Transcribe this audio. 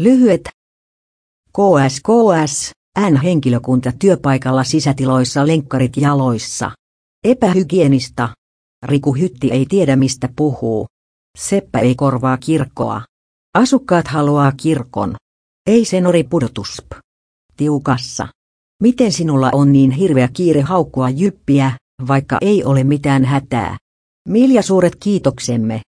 Lyhyet. KSKS, N-henkilökunta työpaikalla sisätiloissa lenkkarit jaloissa. Epähygienista. Riku Hytti ei tiedä mistä puhuu. Seppä ei korvaa kirkkoa. Asukkaat haluaa kirkon. Ei senori pudotusp. Tiukassa. Miten sinulla on niin hirveä kiire haukkua jyppiä, vaikka ei ole mitään hätää? Milja suuret kiitoksemme.